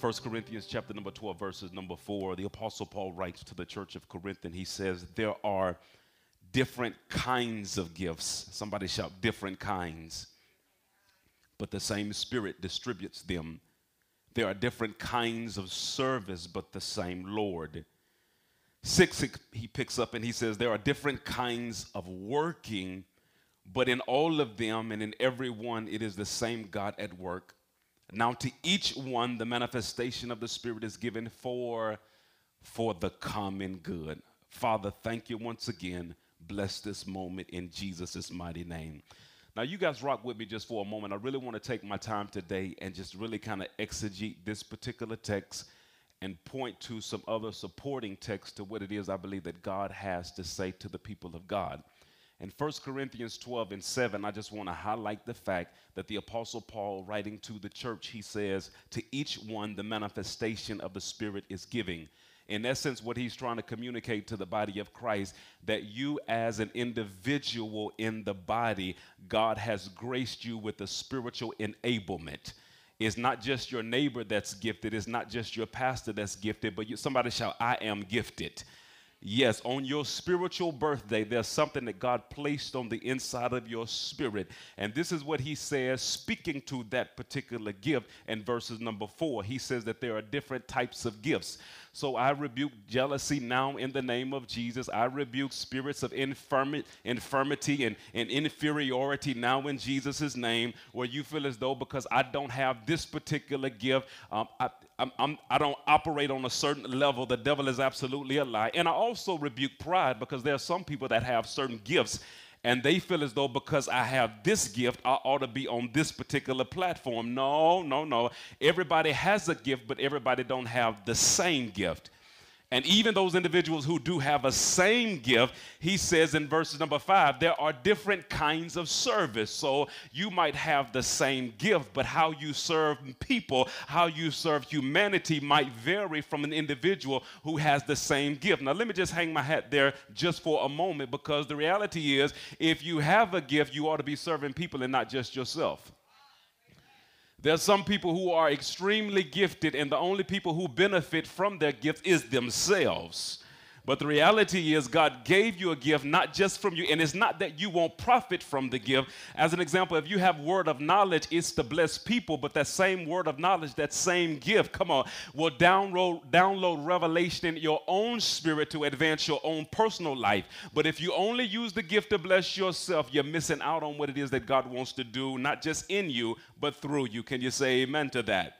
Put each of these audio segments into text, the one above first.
1 Corinthians chapter number 12, verses number 4, the Apostle Paul writes to the church of Corinth and he says, There are different kinds of gifts. Somebody shout, different kinds. But the same Spirit distributes them. There are different kinds of service, but the same Lord. Six, he picks up and he says, There are different kinds of working, but in all of them and in every one, it is the same God at work now to each one the manifestation of the Spirit is given for for the common good. Father, thank you once again. Bless this moment in Jesus' mighty name. Now, you guys rock with me just for a moment. I really want to take my time today and just really kind of exegete this particular text and point to some other supporting text to what it is I believe that God has to say to the people of God. In 1 Corinthians 12 and 7, I just want to highlight the fact that the Apostle Paul, writing to the church, he says, To each one, the manifestation of the Spirit is giving. In essence, what he's trying to communicate to the body of Christ that you, as an individual in the body, God has graced you with a spiritual enablement. It's not just your neighbor that's gifted, it's not just your pastor that's gifted, but you, somebody shout, I am gifted. Yes, on your spiritual birthday, there's something that God placed on the inside of your spirit. And this is what he says, speaking to that particular gift in verses number four. He says that there are different types of gifts. So I rebuke jealousy now in the name of Jesus. I rebuke spirits of infirmi- infirmity and, and inferiority now in Jesus' name, where you feel as though because I don't have this particular gift, um, I, I'm, I'm, I do not operate on a certain level. The devil is absolutely a lie. And I also rebuke pride because there are some people that have certain gifts and they feel as though because I have this gift, I ought to be on this particular platform. No, no, no. Everybody has a gift, but everybody don't have the same gift. And even those individuals who do have a same gift, he says in verses number five, there are different kinds of service. So you might have the same gift, but how you serve people, how you serve humanity might vary from an individual who has the same gift. Now, let me just hang my hat there just for a moment because the reality is if you have a gift, you ought to be serving people and not just yourself. There's some people who are extremely gifted, and the only people who benefit from their gift is themselves. But the reality is, God gave you a gift not just from you, and it's not that you won't profit from the gift. As an example, if you have word of knowledge, it's to bless people, but that same word of knowledge, that same gift, come on, will download, download revelation in your own spirit to advance your own personal life. But if you only use the gift to bless yourself, you're missing out on what it is that God wants to do, not just in you, but through you. Can you say amen to that?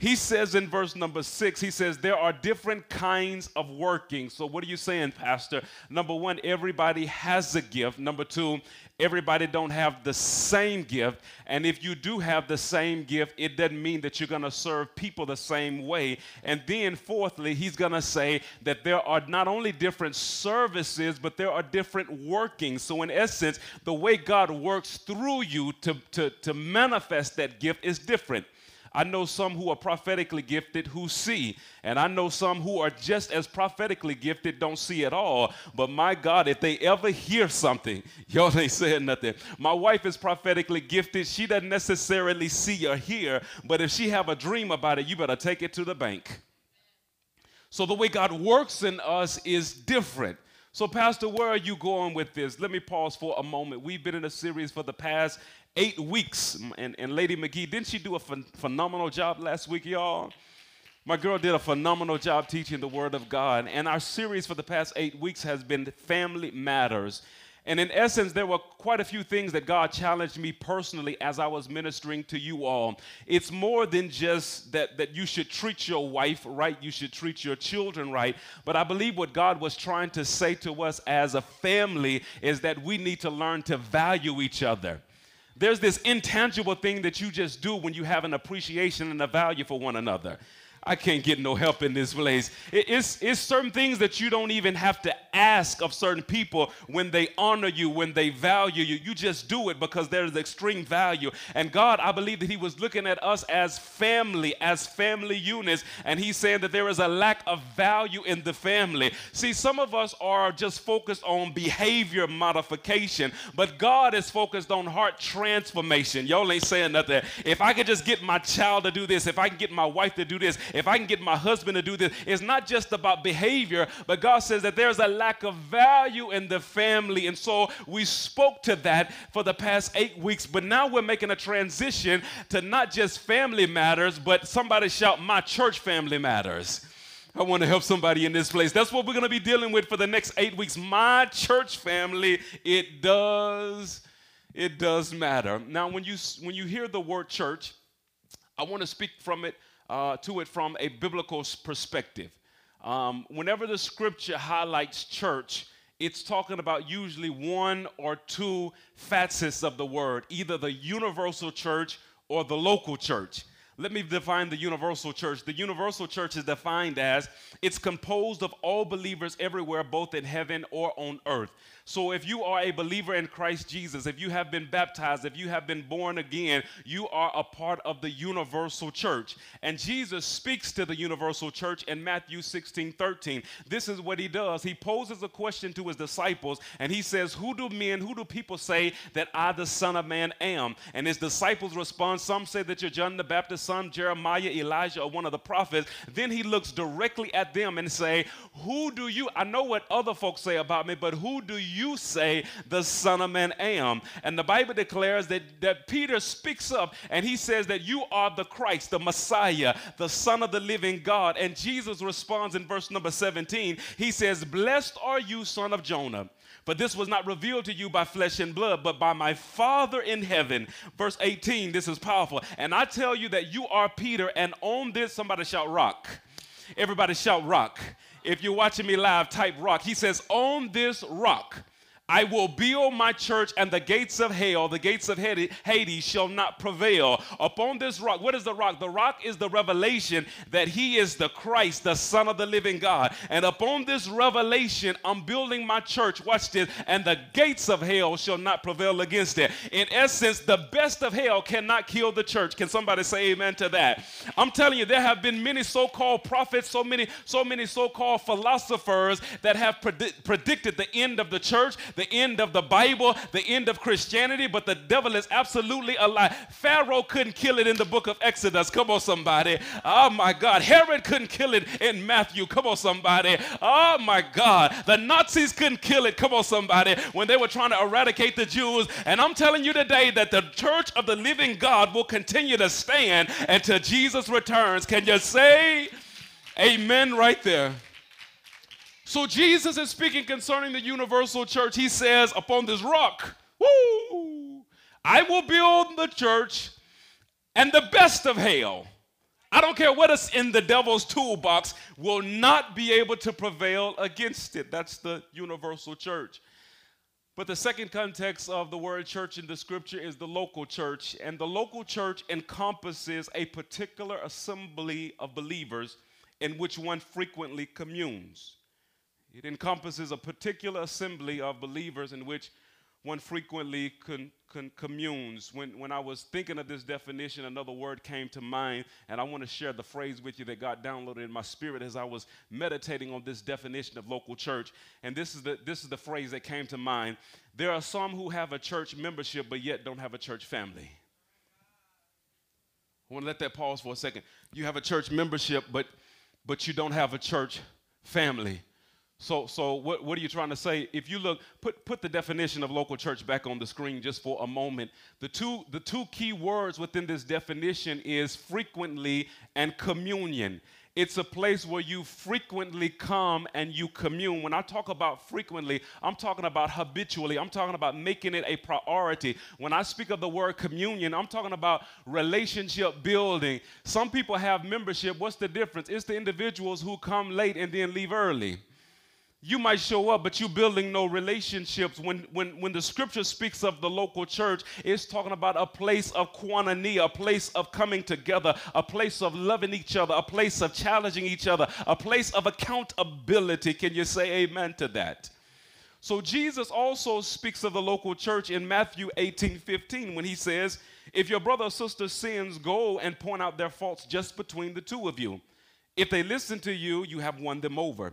He says in verse number six, he says, there are different kinds of working. So, what are you saying, Pastor? Number one, everybody has a gift. Number two, everybody don't have the same gift. And if you do have the same gift, it doesn't mean that you're going to serve people the same way. And then, fourthly, he's going to say that there are not only different services, but there are different workings. So, in essence, the way God works through you to, to, to manifest that gift is different. I know some who are prophetically gifted who see, and I know some who are just as prophetically gifted don't see at all. But my God, if they ever hear something, y'all ain't saying nothing. My wife is prophetically gifted. She doesn't necessarily see or hear, but if she have a dream about it, you better take it to the bank. So the way God works in us is different. So, Pastor, where are you going with this? Let me pause for a moment. We've been in a series for the past eight weeks. And, and Lady McGee, didn't she do a ph- phenomenal job last week, y'all? My girl did a phenomenal job teaching the Word of God. And our series for the past eight weeks has been Family Matters. And in essence, there were quite a few things that God challenged me personally as I was ministering to you all. It's more than just that, that you should treat your wife right, you should treat your children right. But I believe what God was trying to say to us as a family is that we need to learn to value each other. There's this intangible thing that you just do when you have an appreciation and a value for one another. I can't get no help in this place. It, it's, it's certain things that you don't even have to ask of certain people when they honor you, when they value you. You just do it because there's extreme value. And God, I believe that He was looking at us as family, as family units, and He's saying that there is a lack of value in the family. See, some of us are just focused on behavior modification, but God is focused on heart transformation. Y'all ain't saying nothing. If I could just get my child to do this, if I can get my wife to do this, if I can get my husband to do this, it's not just about behavior, but God says that there's a lack of value in the family. And so we spoke to that for the past eight weeks, but now we're making a transition to not just family matters, but somebody shout, My church family matters. I want to help somebody in this place. That's what we're going to be dealing with for the next eight weeks. My church family, it does, it does matter. Now, when you when you hear the word church, I want to speak from it uh, to it from a biblical perspective. Um, whenever the scripture highlights church, it's talking about usually one or two facets of the word, either the universal church or the local church. Let me define the universal church. The universal church is defined as it's composed of all believers everywhere, both in heaven or on earth. So if you are a believer in Christ Jesus, if you have been baptized, if you have been born again, you are a part of the universal church. And Jesus speaks to the universal church in Matthew 16 13. This is what he does. He poses a question to his disciples and he says, Who do men, who do people say that I, the Son of Man, am? And his disciples respond, Some say that you're John the Baptist, son, Jeremiah, Elijah, or one of the prophets. Then he looks directly at them and say, Who do you, I know what other folks say about me, but who do you you say the Son of Man am? And the Bible declares that, that Peter speaks up and he says that you are the Christ, the Messiah, the Son of the living God. And Jesus responds in verse number 17. He says, Blessed are you, son of Jonah. For this was not revealed to you by flesh and blood, but by my Father in heaven. Verse 18, this is powerful. And I tell you that you are Peter, and on this, somebody shout rock. Everybody shout rock. If you're watching me live, type rock. He says, On this rock I will build my church, and the gates of hell, the gates of Hades, shall not prevail. Upon this rock, what is the rock? The rock is the revelation that He is the Christ, the Son of the living God. And upon this revelation, I'm building my church. Watch this. And the gates of hell shall not prevail against it. In essence, the best of hell cannot kill the church. Can somebody say amen to that? I'm telling you, there have been many so-called prophets, so many, so many so-called philosophers that have predi- predicted the end of the church the end of the Bible, the end of Christianity, but the devil is absolutely a lie. Pharaoh couldn't kill it in the book of Exodus. Come on, somebody. Oh my God. Herod couldn't kill it in Matthew. Come on, somebody. Oh my God. The Nazis couldn't kill it. Come on, somebody. When they were trying to eradicate the Jews. And I'm telling you today that the church of the living God will continue to stand until Jesus returns. Can you say amen right there? So Jesus is speaking concerning the universal church. He says, Upon this rock, woo, I will build the church and the best of hell. I don't care what is in the devil's toolbox, will not be able to prevail against it. That's the universal church. But the second context of the word church in the scripture is the local church. And the local church encompasses a particular assembly of believers in which one frequently communes. It encompasses a particular assembly of believers in which one frequently con, con, communes. When, when I was thinking of this definition, another word came to mind, and I want to share the phrase with you that God downloaded in my spirit as I was meditating on this definition of local church. And this is the, this is the phrase that came to mind. There are some who have a church membership but yet don't have a church family. I want to let that pause for a second. You have a church membership, but, but you don't have a church family. So, so what, what are you trying to say? If you look, put, put the definition of local church back on the screen just for a moment. The two, the two key words within this definition is frequently and communion. It's a place where you frequently come and you commune. When I talk about frequently, I'm talking about habitually. I'm talking about making it a priority. When I speak of the word communion, I'm talking about relationship building. Some people have membership. What's the difference? It's the individuals who come late and then leave early. You might show up, but you're building no relationships. When, when, when the scripture speaks of the local church, it's talking about a place of koinonia, a place of coming together, a place of loving each other, a place of challenging each other, a place of accountability. Can you say amen to that? So Jesus also speaks of the local church in Matthew 18 15 when he says, If your brother or sister sins, go and point out their faults just between the two of you. If they listen to you, you have won them over.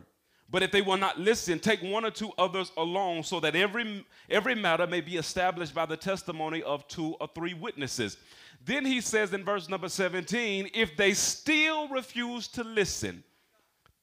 But if they will not listen, take one or two others along so that every, every matter may be established by the testimony of two or three witnesses. Then he says in verse number 17, if they still refuse to listen,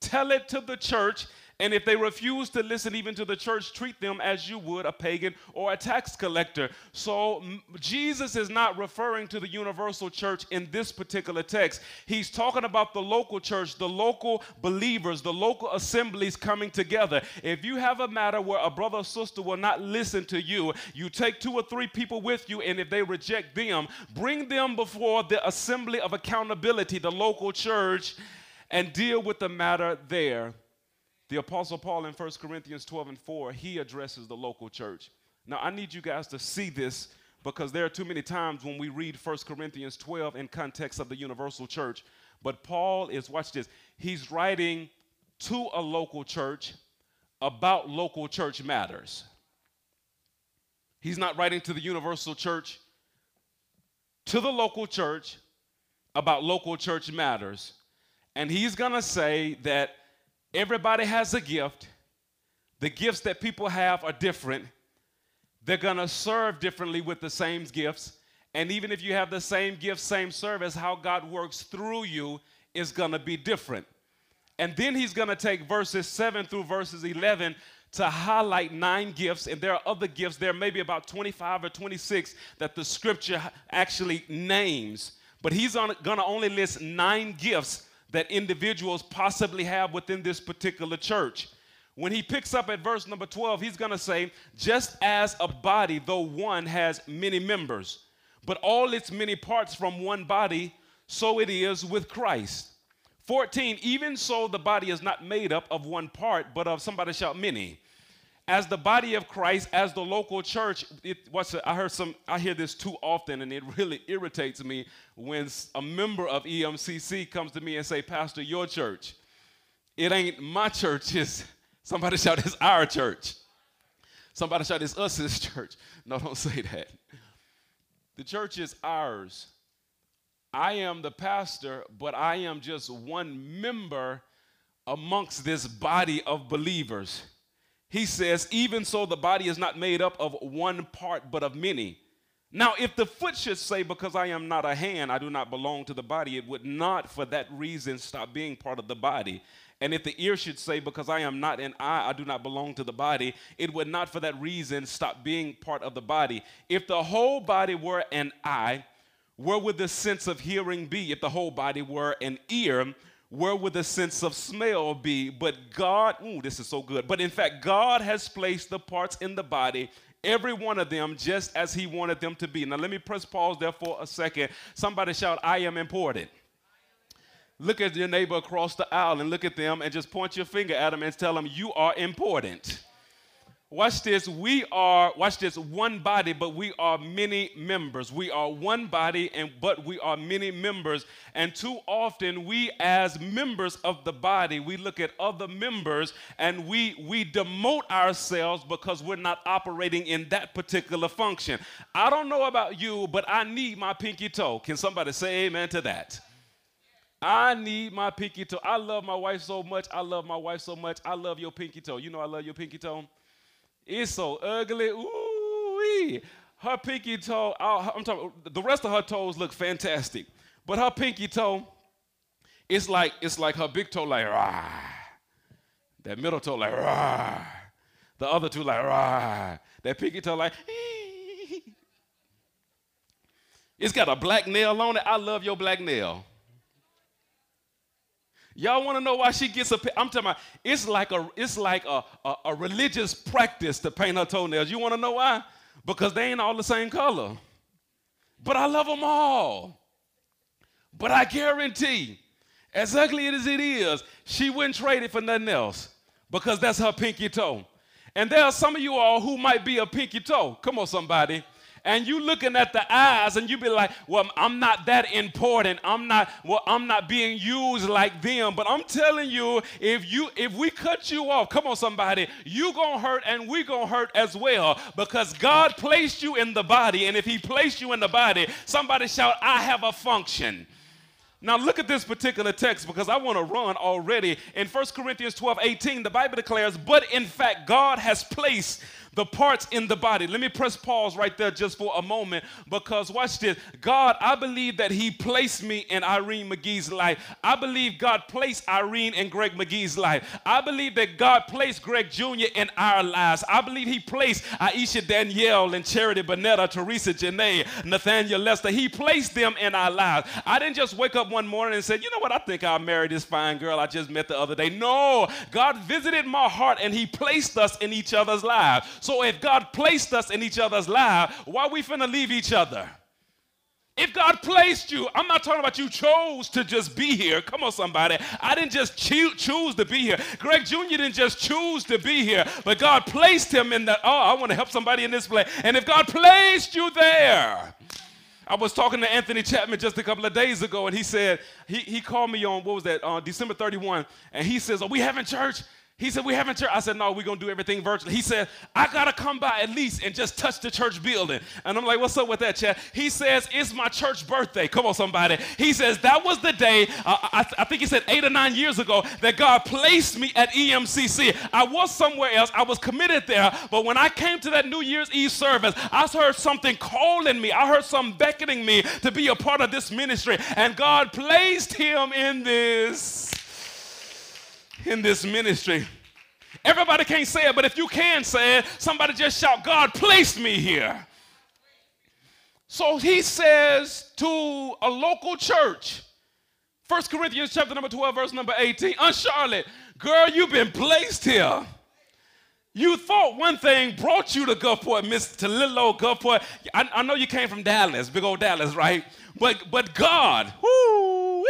tell it to the church and if they refuse to listen even to the church, treat them as you would a pagan or a tax collector. So Jesus is not referring to the universal church in this particular text. He's talking about the local church, the local believers, the local assemblies coming together. If you have a matter where a brother or sister will not listen to you, you take two or three people with you, and if they reject them, bring them before the assembly of accountability, the local church, and deal with the matter there the Apostle Paul in 1 Corinthians 12 and 4, he addresses the local church. Now, I need you guys to see this because there are too many times when we read 1 Corinthians 12 in context of the universal church. But Paul is, watch this, he's writing to a local church about local church matters. He's not writing to the universal church, to the local church about local church matters. And he's going to say that Everybody has a gift. The gifts that people have are different. They're going to serve differently with the same gifts. And even if you have the same gift, same service, how God works through you is going to be different. And then he's going to take verses 7 through verses 11 to highlight nine gifts, and there are other gifts. There may be about 25 or 26 that the scripture actually names, but he's going to only list nine gifts that individuals possibly have within this particular church. When he picks up at verse number 12, he's going to say, Just as a body, though one, has many members, but all its many parts from one body, so it is with Christ. 14, even so, the body is not made up of one part, but of somebody shout many as the body of Christ, as the local church, it, I heard some, I hear this too often, and it really irritates me when a member of EMCC comes to me and say, "Pastor, your church, it ain't my church. It's somebody shout, it's our church. Somebody shout, it's us, this church. No, don't say that. The church is ours. I am the pastor, but I am just one member amongst this body of believers." He says, Even so, the body is not made up of one part, but of many. Now, if the foot should say, Because I am not a hand, I do not belong to the body, it would not for that reason stop being part of the body. And if the ear should say, Because I am not an eye, I do not belong to the body, it would not for that reason stop being part of the body. If the whole body were an eye, where would the sense of hearing be? If the whole body were an ear, where would the sense of smell be? But God, ooh, this is so good. But in fact, God has placed the parts in the body, every one of them, just as He wanted them to be. Now, let me press pause there for a second. Somebody shout, I am important. Look at your neighbor across the aisle and look at them and just point your finger at them and tell them, You are important. Watch this. We are, watch this, one body, but we are many members. We are one body, and but we are many members. And too often, we as members of the body, we look at other members and we we demote ourselves because we're not operating in that particular function. I don't know about you, but I need my pinky toe. Can somebody say amen to that? I need my pinky toe. I love my wife so much. I love my wife so much. I love your pinky toe. You know I love your pinky toe. It's so ugly. Ooh, wee. her pinky toe. I'm talking. The rest of her toes look fantastic, but her pinky toe, it's like it's like her big toe like rah. That middle toe like rah. The other two like rah. That pinky toe like. It's got a black nail on it. I love your black nail. Y'all want to know why she gets a? I'm talking about. It's like a. It's like a, a, a religious practice to paint her toenails. You want to know why? Because they ain't all the same color. But I love them all. But I guarantee, as ugly as it is, she wouldn't trade it for nothing else. because that's her pinky toe. And there are some of you all who might be a pinky toe. Come on, somebody and you looking at the eyes and you be like, well, I'm not that important. I'm not, well, I'm not being used like them. But I'm telling you, if you if we cut you off, come on, somebody, you gonna hurt and we gonna hurt as well. Because God placed you in the body, and if He placed you in the body, somebody shout, I have a function. Now, look at this particular text because I want to run already. In 1 Corinthians 12 18, the Bible declares, But in fact, God has placed the parts in the body. Let me press pause right there just for a moment because watch this. God, I believe that He placed me in Irene McGee's life. I believe God placed Irene and Greg McGee's life. I believe that God placed Greg Jr. in our lives. I believe He placed Aisha Danielle and Charity Bonetta, Teresa Janae, Nathaniel Lester. He placed them in our lives. I didn't just wake up one morning and say, you know what, I think I'll marry this fine girl I just met the other day. No, God visited my heart and He placed us in each other's lives. So if God placed us in each other's lives, why we finna leave each other? If God placed you, I'm not talking about you chose to just be here. Come on, somebody. I didn't just choo- choose to be here. Greg Jr. didn't just choose to be here, but God placed him in that. Oh, I want to help somebody in this place. And if God placed you there, I was talking to Anthony Chapman just a couple of days ago, and he said, he, he called me on, what was that, uh, December 31, and he says, Are we having church? He said, We haven't church. I said, No, we're gonna do everything virtually. He said, I gotta come by at least and just touch the church building. And I'm like, What's up with that, Chad? He says, It's my church birthday. Come on, somebody. He says, That was the day, uh, I, I, think he said eight or nine years ago, that God placed me at EMCC. I was somewhere else, I was committed there, but when I came to that New Year's Eve service, I heard something calling me. I heard something beckoning me to be a part of this ministry. And God placed him in this in this ministry. Everybody can't say it, but if you can say it, somebody just shout, God placed me here. So he says to a local church, 1 Corinthians chapter number 12, verse number 18, on Charlotte, girl, you've been placed here. You thought one thing brought you to Gulfport, Miss to little old Gulfport. I, I know you came from Dallas, big old Dallas, right? But but God, whoo,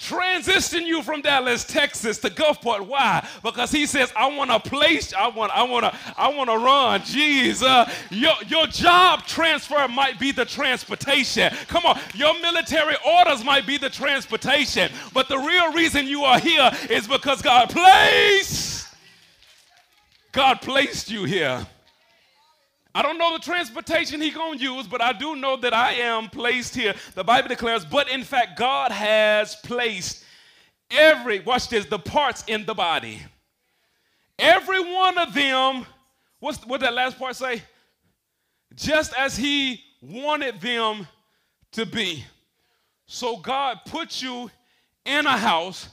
transition you from Dallas, Texas to Gulfport. Why? Because he says, I want to place, I want, I want to, I want to run. Jesus, uh, your, your job transfer might be the transportation. Come on, your military orders might be the transportation. But the real reason you are here is because God placed, God placed you here. I don't know the transportation he to use, but I do know that I am placed here. The Bible declares, but in fact, God has placed every, watch this, the parts in the body. Every one of them, what's, what that last part say? Just as he wanted them to be. So God put you in a house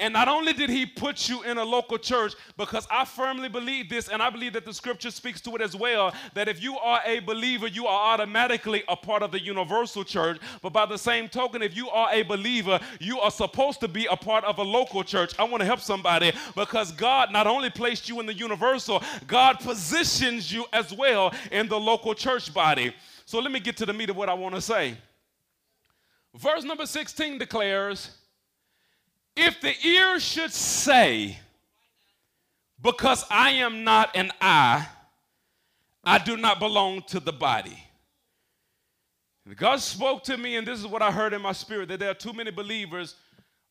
and not only did he put you in a local church, because I firmly believe this, and I believe that the scripture speaks to it as well, that if you are a believer, you are automatically a part of the universal church. But by the same token, if you are a believer, you are supposed to be a part of a local church. I want to help somebody because God not only placed you in the universal, God positions you as well in the local church body. So let me get to the meat of what I want to say. Verse number 16 declares, if the ear should say, because I am not an eye, I do not belong to the body. God spoke to me, and this is what I heard in my spirit that there are too many believers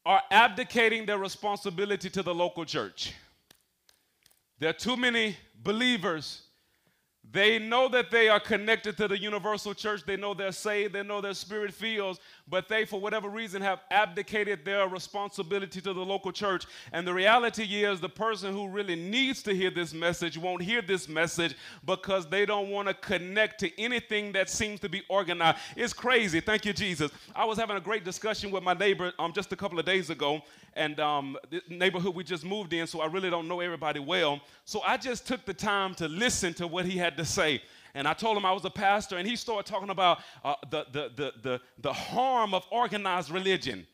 are abdicating their responsibility to the local church. There are too many believers they know that they are connected to the universal church. They know they're saved. They know their spirit feels, but they, for whatever reason, have abdicated their responsibility to the local church. And the reality is, the person who really needs to hear this message won't hear this message because they don't want to connect to anything that seems to be organized. It's crazy. Thank you, Jesus. I was having a great discussion with my neighbor um, just a couple of days ago, and um, the neighborhood we just moved in, so I really don't know everybody well. So I just took the time to listen to what he had to say. And I told him I was a pastor, and he started talking about uh, the, the, the, the, the harm of organized religion.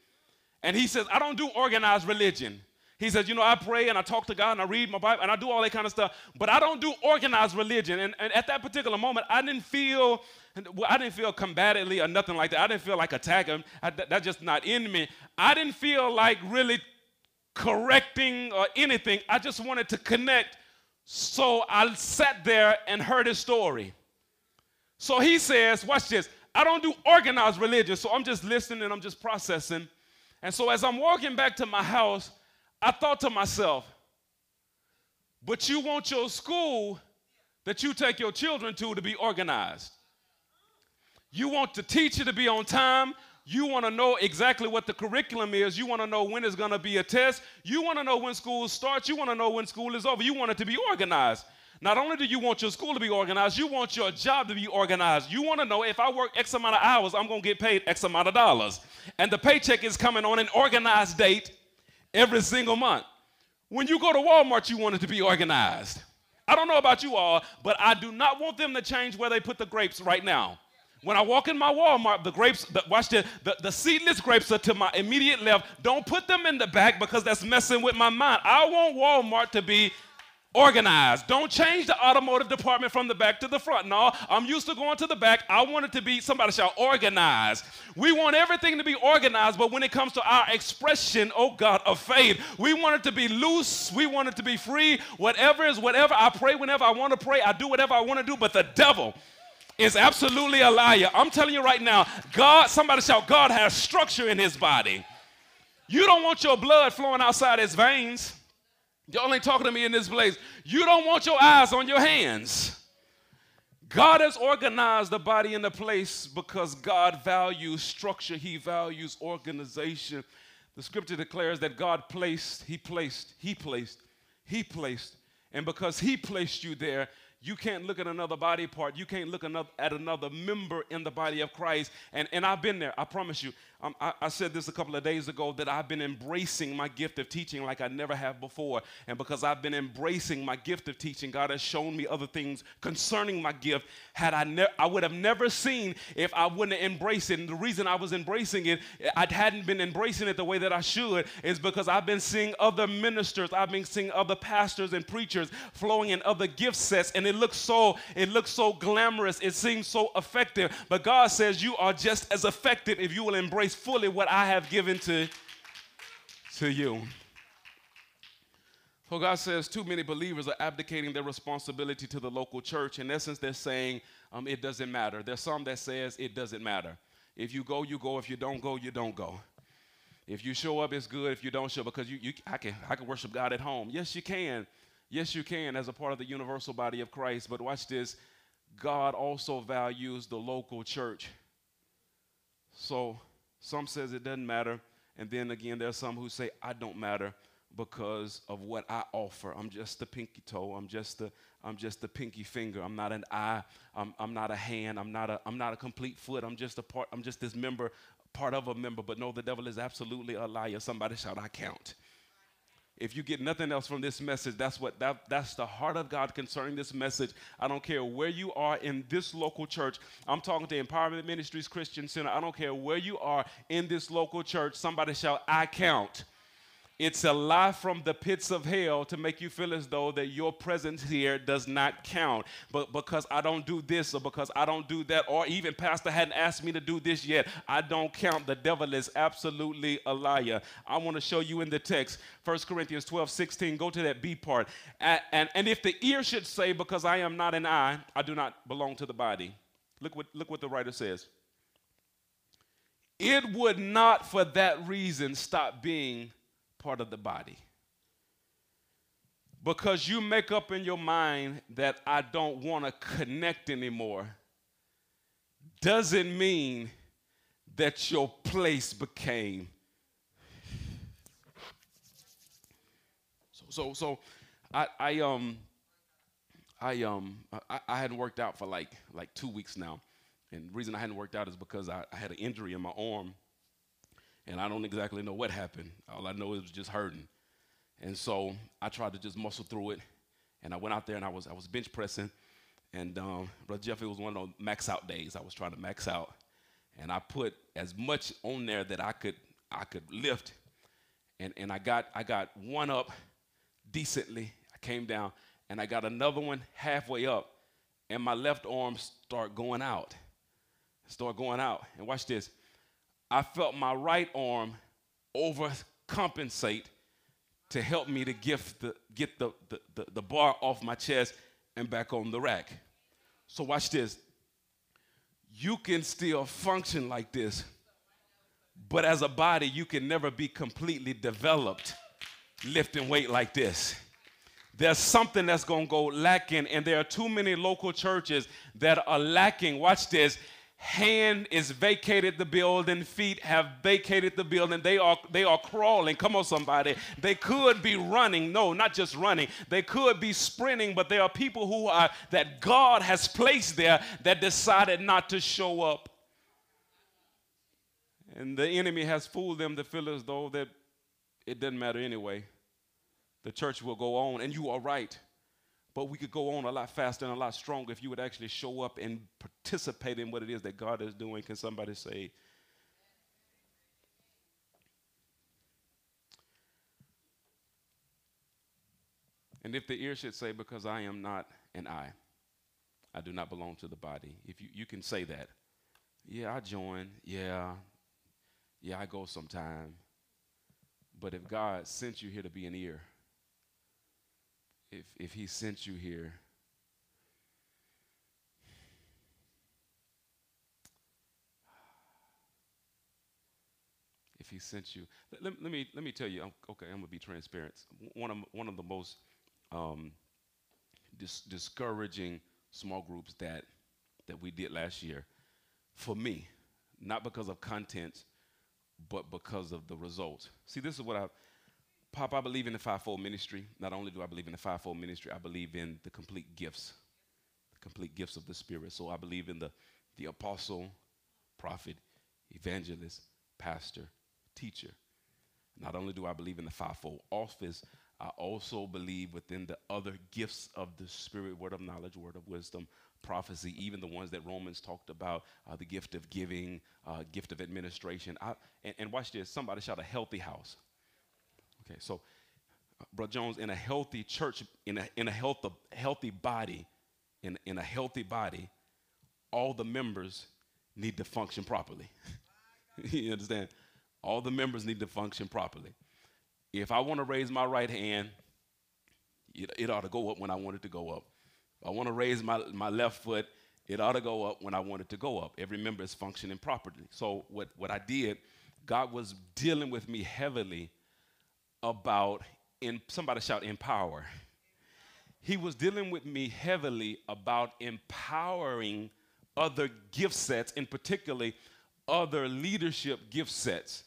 And he says, I don't do organized religion. He says, you know, I pray and I talk to God and I read my Bible and I do all that kind of stuff, but I don't do organized religion. And, and at that particular moment, I didn't feel, I didn't feel combatively or nothing like that. I didn't feel like attacking. That, that's just not in me. I didn't feel like really correcting or anything. I just wanted to connect. So I sat there and heard his story. So he says, watch this. I don't do organized religion, so I'm just listening and I'm just processing. And so as I'm walking back to my house, I thought to myself, but you want your school that you take your children to to be organized. You want the teacher to be on time. You want to know exactly what the curriculum is. You want to know when it's going to be a test. You want to know when school starts. You want to know when school is over. You want it to be organized. Not only do you want your school to be organized, you want your job to be organized. You want to know if I work X amount of hours, I'm going to get paid X amount of dollars. And the paycheck is coming on an organized date every single month. When you go to Walmart, you want it to be organized. I don't know about you all, but I do not want them to change where they put the grapes right now. When I walk in my Walmart, the grapes, the, watch the, the, the seedless grapes are to my immediate left. Don't put them in the back because that's messing with my mind. I want Walmart to be organized. Don't change the automotive department from the back to the front. No, I'm used to going to the back. I want it to be, somebody shall organize. We want everything to be organized, but when it comes to our expression, oh God, of faith, we want it to be loose. We want it to be free. Whatever is whatever. I pray whenever I want to pray. I do whatever I want to do, but the devil is absolutely a liar. I'm telling you right now, God, somebody shout, God has structure in his body. You don't want your blood flowing outside his veins. Y'all ain't talking to me in this place. You don't want your eyes on your hands. God has organized the body in the place because God values structure, He values organization. The scripture declares that God placed, He placed, He placed, He placed. And because He placed you there, you can't look at another body part. You can't look at another member in the body of Christ. And, and I've been there, I promise you. Um, I, I, said this a couple of days ago that I've been embracing my gift of teaching like I never have before. And because I've been embracing my gift of teaching, God has shown me other things concerning my gift. Had I ne- I would have never seen if I wouldn't have embraced it. And the reason I was embracing it, I hadn't been embracing it the way that I should, is because I've been seeing other ministers, I've been seeing other pastors and preachers flowing in other gift sets, and it looks so it looks so glamorous. It seems so effective. But God says you are just as effective if you will embrace fully what I have given to, to you. So God says too many believers are abdicating their responsibility to the local church. In essence, they're saying um, it doesn't matter. There's some that says it doesn't matter. If you go, you go. If you don't go, you don't go. If you show up, it's good. If you don't show, because you, you I can I can worship God at home. Yes, you can. Yes, you can as a part of the universal body of Christ. But watch this. God also values the local church. So some says it doesn't matter. And then again, there are some who say, I don't matter because of what I offer. I'm just the pinky toe. I'm just the I'm just the pinky finger. I'm not an eye. I'm, I'm not a hand. I'm not a I'm not a complete foot. I'm just a part. I'm just this member, part of a member. But no, the devil is absolutely a liar. Somebody shout, I count if you get nothing else from this message, that's what that, that's the heart of God concerning this message. I don't care where you are in this local church. I'm talking to Empowerment Ministries Christian Center. I don't care where you are in this local church. Somebody shout, I count. It's a lie from the pits of hell to make you feel as though that your presence here does not count. But because I don't do this or because I don't do that, or even Pastor hadn't asked me to do this yet, I don't count. The devil is absolutely a liar. I want to show you in the text, 1 Corinthians 12, 16. Go to that B part. And, and, and if the ear should say, Because I am not an eye, I do not belong to the body. Look what, look what the writer says. It would not for that reason stop being part of the body. Because you make up in your mind that I don't want to connect anymore doesn't mean that your place became. So, so, so I, I, um, I, um, I, I hadn't worked out for like, like two weeks now. And the reason I hadn't worked out is because I, I had an injury in my arm and I don't exactly know what happened. All I know is it was just hurting. And so I tried to just muscle through it, and I went out there and I was I was bench pressing, and um, Brother Jeff, it was one of those max out days. I was trying to max out, and I put as much on there that I could I could lift, and and I got I got one up decently. I came down, and I got another one halfway up, and my left arm start going out, start going out. And watch this. I felt my right arm overcompensate to help me to the, get the, the, the, the bar off my chest and back on the rack. So, watch this. You can still function like this, but as a body, you can never be completely developed lifting weight like this there's something that's going to go lacking and there are too many local churches that are lacking watch this hand is vacated the building feet have vacated the building. They are they are crawling. Come on somebody. They could be running. No not just running. They could be sprinting but there are people who are that god has placed there that decided not to show up. And the enemy has fooled them to feel as though that it doesn't matter anyway. The church will go on and you are right but we could go on a lot faster and a lot stronger if you would actually show up and participate in what it is that God is doing. Can somebody say, And if the ear should say, Because I am not an eye, I do not belong to the body. If you, you can say that. Yeah, I join. Yeah. Yeah, I go sometime. But if God sent you here to be an ear, if, if he sent you here, if he sent you, let, let, me, let me tell you, okay, I'm to be transparent. One of, one of the most um, dis- discouraging small groups that, that we did last year, for me, not because of content, but because of the results. See, this is what I Pop, I believe in the fivefold ministry. Not only do I believe in the fivefold ministry, I believe in the complete gifts, the complete gifts of the Spirit. So I believe in the, the apostle, prophet, evangelist, pastor, teacher. Not only do I believe in the fivefold office, I also believe within the other gifts of the Spirit word of knowledge, word of wisdom, prophecy, even the ones that Romans talked about uh, the gift of giving, uh, gift of administration. I, and, and watch this somebody shout a healthy house. Okay, so, uh, Brother Jones, in a healthy church, in a, in a health, healthy body, in, in a healthy body, all the members need to function properly. you understand? All the members need to function properly. If I want to raise my right hand, it, it ought to go up when I want it to go up. If I want to raise my, my left foot, it ought to go up when I want it to go up. Every member is functioning properly. So what, what I did, God was dealing with me heavily about in somebody shout empower. He was dealing with me heavily about empowering other gift sets, and particularly other leadership gift sets.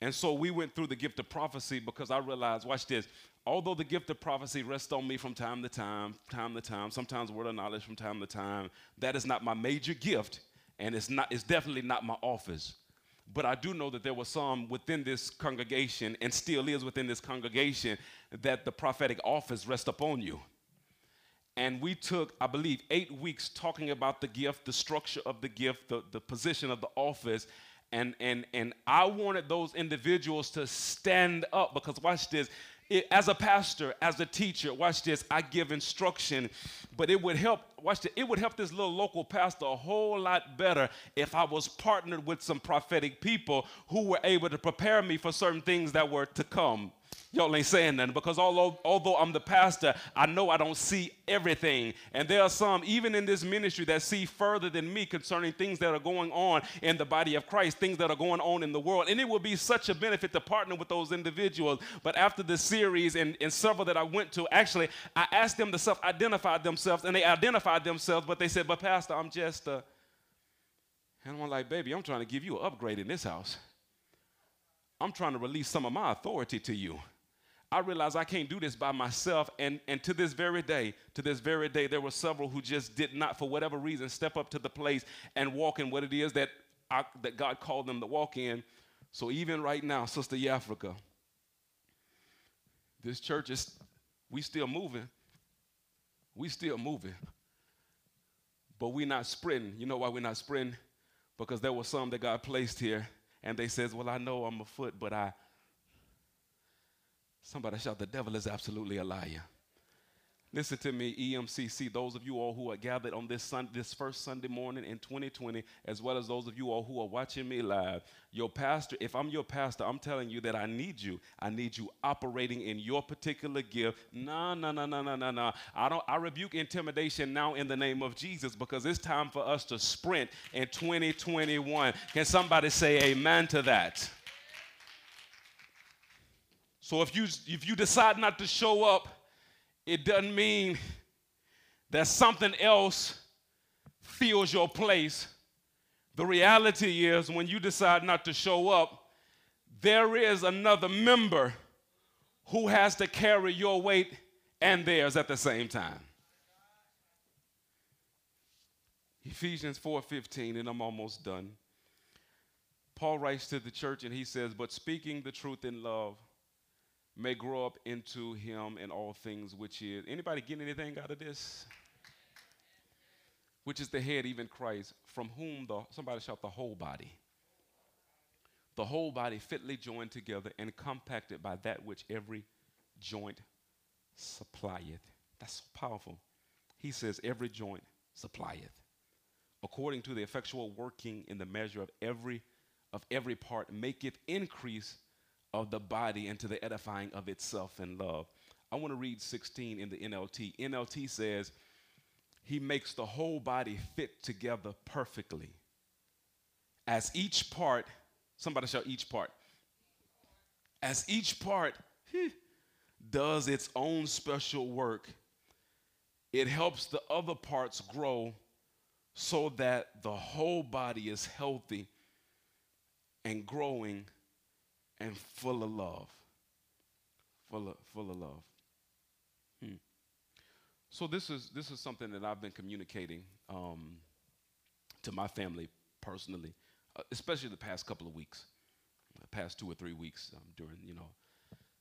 And so we went through the gift of prophecy because I realized, watch this, although the gift of prophecy rests on me from time to time, time to time, sometimes word of knowledge from time to time, that is not my major gift, and it's not, it's definitely not my office. But I do know that there was some within this congregation, and still is within this congregation, that the prophetic office rests upon you. And we took, I believe, eight weeks talking about the gift, the structure of the gift, the, the position of the office. And, and, and I wanted those individuals to stand up because, watch this, it, as a pastor, as a teacher, watch this, I give instruction, but it would help, watch this, it would help this little local pastor a whole lot better if I was partnered with some prophetic people who were able to prepare me for certain things that were to come. Y'all ain't saying nothing because although, although I'm the pastor, I know I don't see everything. And there are some, even in this ministry, that see further than me concerning things that are going on in the body of Christ, things that are going on in the world. And it will be such a benefit to partner with those individuals. But after the series and, and several that I went to, actually, I asked them to self identify themselves, and they identified themselves, but they said, But, Pastor, I'm just a. And I'm like, Baby, I'm trying to give you an upgrade in this house. I'm trying to release some of my authority to you. I realized I can't do this by myself. And, and to this very day, to this very day, there were several who just did not, for whatever reason, step up to the place and walk in what it is that, I, that God called them to walk in. So even right now, Sister Yafrika, this church is, we still moving. We still moving. But we not sprinting. You know why we're not sprinting? Because there were some that God placed here, and they says, well, I know I'm a foot, but I, Somebody shout, the devil is absolutely a liar. Listen to me, EMCC, those of you all who are gathered on this, sun, this first Sunday morning in 2020, as well as those of you all who are watching me live. Your pastor, if I'm your pastor, I'm telling you that I need you. I need you operating in your particular gift. No, no, no, no, no, no, no. I don't I rebuke intimidation now in the name of Jesus because it's time for us to sprint in 2021. Can somebody say amen to that? So if you if you decide not to show up, it doesn't mean that something else fills your place. The reality is, when you decide not to show up, there is another member who has to carry your weight and theirs at the same time. Ephesians 4:15 and I'm almost done. Paul writes to the church and he says, "But speaking the truth in love, may grow up into him in all things which is. Anybody getting anything out of this? Which is the head even christ from whom the somebody shout the whole body. The whole body fitly joined together and compacted by that which every joint supplieth. That's so powerful. He says every joint supplieth according to the effectual working in the measure of every of every part maketh increase of the body into the edifying of itself in love. I want to read 16 in the NLT. NLT says, He makes the whole body fit together perfectly. As each part, somebody shout each part. As each part does its own special work, it helps the other parts grow so that the whole body is healthy and growing and full of love. Full of, full of love. Hmm. So this is this is something that I've been communicating um, to my family personally, uh, especially the past couple of weeks, the past two or three weeks um, during you know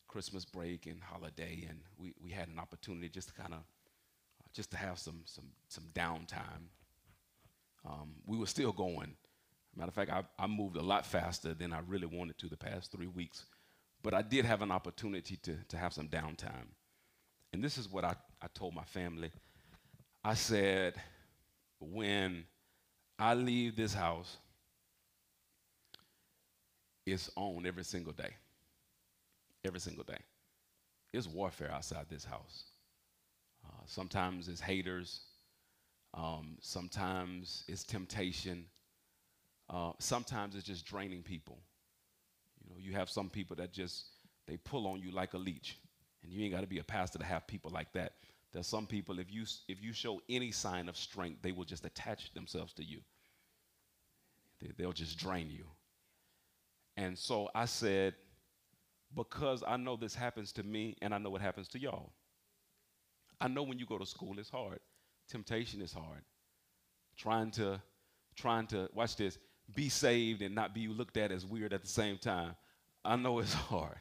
Christmas break and holiday, and we, we had an opportunity just to kind of uh, just to have some some some downtime. Um, we were still going Matter of fact, I, I moved a lot faster than I really wanted to the past three weeks. But I did have an opportunity to, to have some downtime. And this is what I, I told my family. I said, when I leave this house, it's on every single day. Every single day. It's warfare outside this house. Uh, sometimes it's haters. Um, sometimes it's temptation. Uh, sometimes it's just draining people. You know, you have some people that just they pull on you like a leech, and you ain't got to be a pastor to have people like that. There's some people if you if you show any sign of strength, they will just attach themselves to you. They, they'll just drain you. And so I said, because I know this happens to me, and I know what happens to y'all. I know when you go to school, it's hard. Temptation is hard. Trying to, trying to watch this be saved and not be looked at as weird at the same time. I know it's hard.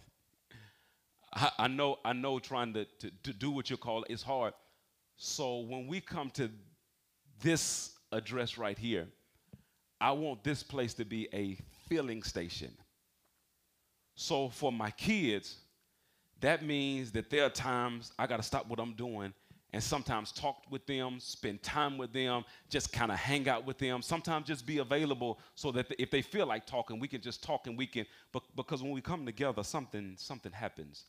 I, I know I know trying to, to, to do what you call is hard. So when we come to this address right here, I want this place to be a filling station. So for my kids, that means that there are times I got to stop what I'm doing and sometimes talk with them, spend time with them, just kind of hang out with them. Sometimes just be available so that if they feel like talking, we can just talk and we can. But because when we come together, something something happens.